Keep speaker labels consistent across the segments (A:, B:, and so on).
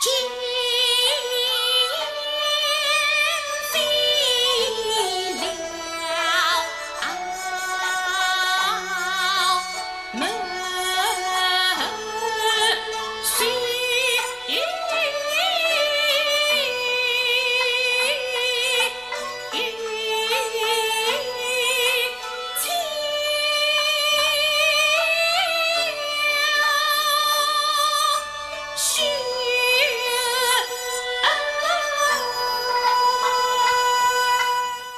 A: Cheers!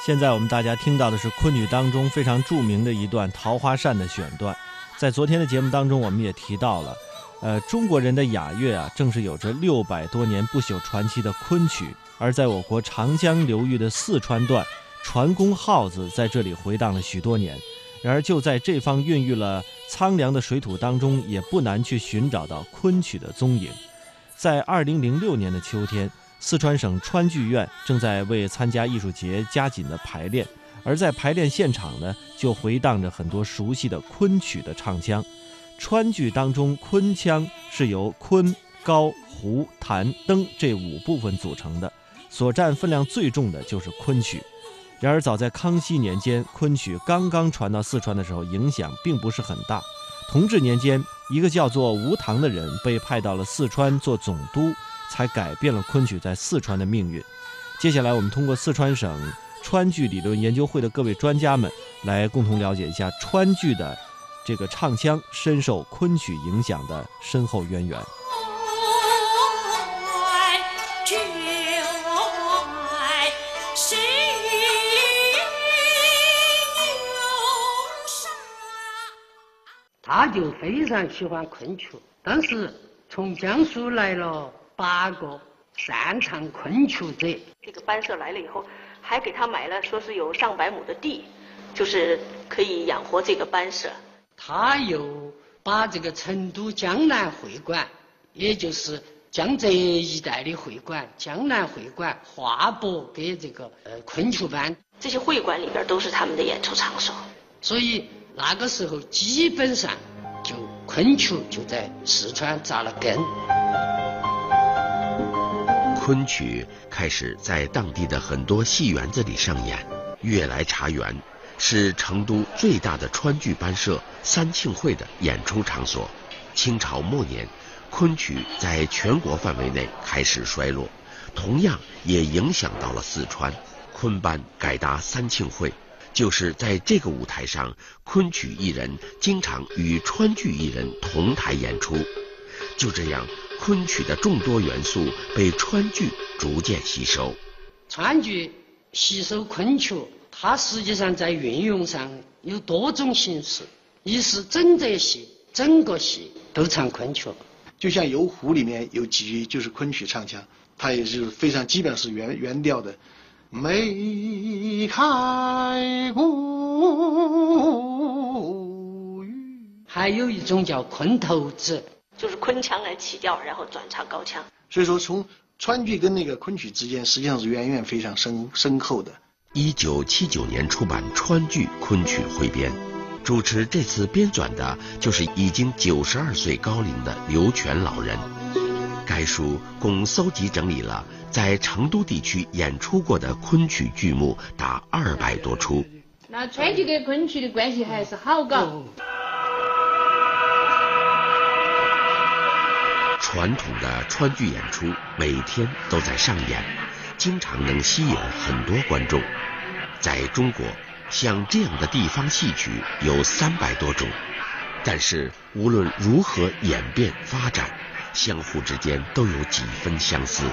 A: 现在我们大家听到的是昆曲当中非常著名的一段《桃花扇》的选段。在昨天的节目当中，我们也提到了，呃，中国人的雅乐啊，正是有着六百多年不朽传奇的昆曲。而在我国长江流域的四川段，船工号子在这里回荡了许多年。然而，就在这方孕育了苍凉的水土当中，也不难去寻找到昆曲的踪影。在二零零六年的秋天。四川省川剧院正在为参加艺术节加紧的排练，而在排练现场呢，就回荡着很多熟悉的昆曲的唱腔。川剧当中，昆腔是由昆、高、胡、弹、灯这五部分组成的，所占分量最重的就是昆曲。然而，早在康熙年间，昆曲刚刚传到四川的时候，影响并不是很大。同治年间，一个叫做吴棠的人被派到了四川做总督。才改变了昆曲在四川的命运。接下来，我们通过四川省川剧理论研究会的各位专家们，来共同了解一下川剧的这个唱腔深受昆曲影响的深厚渊源。
B: 他就非常喜欢昆曲，当时从江苏来了。八个擅长昆曲者，
C: 这个班社来了以后，还给他买了，说是有上百亩的地，就是可以养活这个班社。
B: 他又把这个成都江南会馆，也就是江浙一带的会馆，江南会馆划拨给这个呃昆曲班。
C: 这些会馆里边都是他们的演出场所。
B: 所以那个时候基本上就昆曲就在四川扎了根。
D: 昆曲开始在当地的很多戏园子里上演。悦来茶园是成都最大的川剧班社三庆会的演出场所。清朝末年，昆曲在全国范围内开始衰落，同样也影响到了四川。昆班改搭三庆会，就是在这个舞台上，昆曲艺人经常与川剧艺人同台演出。就这样。昆曲的众多元素被川剧逐渐吸收。
B: 川剧吸收昆曲，它实际上在运用上有多种形式。一是整则戏，整个戏都唱昆曲。
E: 就像《游湖》里面有几句就是昆曲唱腔，它也是非常基本是原原调的。梅开古雨。
B: 还有一种叫昆头子。
C: 就是昆腔来起调，然后转唱高腔。
E: 所以说，从川剧跟那个昆曲之间，实际上是渊源非常深深厚的。
D: 一九七九年出版《川剧昆曲汇编》，主持这次编纂的就是已经九十二岁高龄的刘全老人。该书共搜集整理了在成都地区演出过的昆曲剧目达二百多出。
F: 那川剧跟昆曲的关系还是好搞。
D: 传统的川剧演出每天都在上演，经常能吸引很多观众。在中国，像这样的地方戏曲有三百多种，但是无论如何演变发展，相互之间都有几分相似。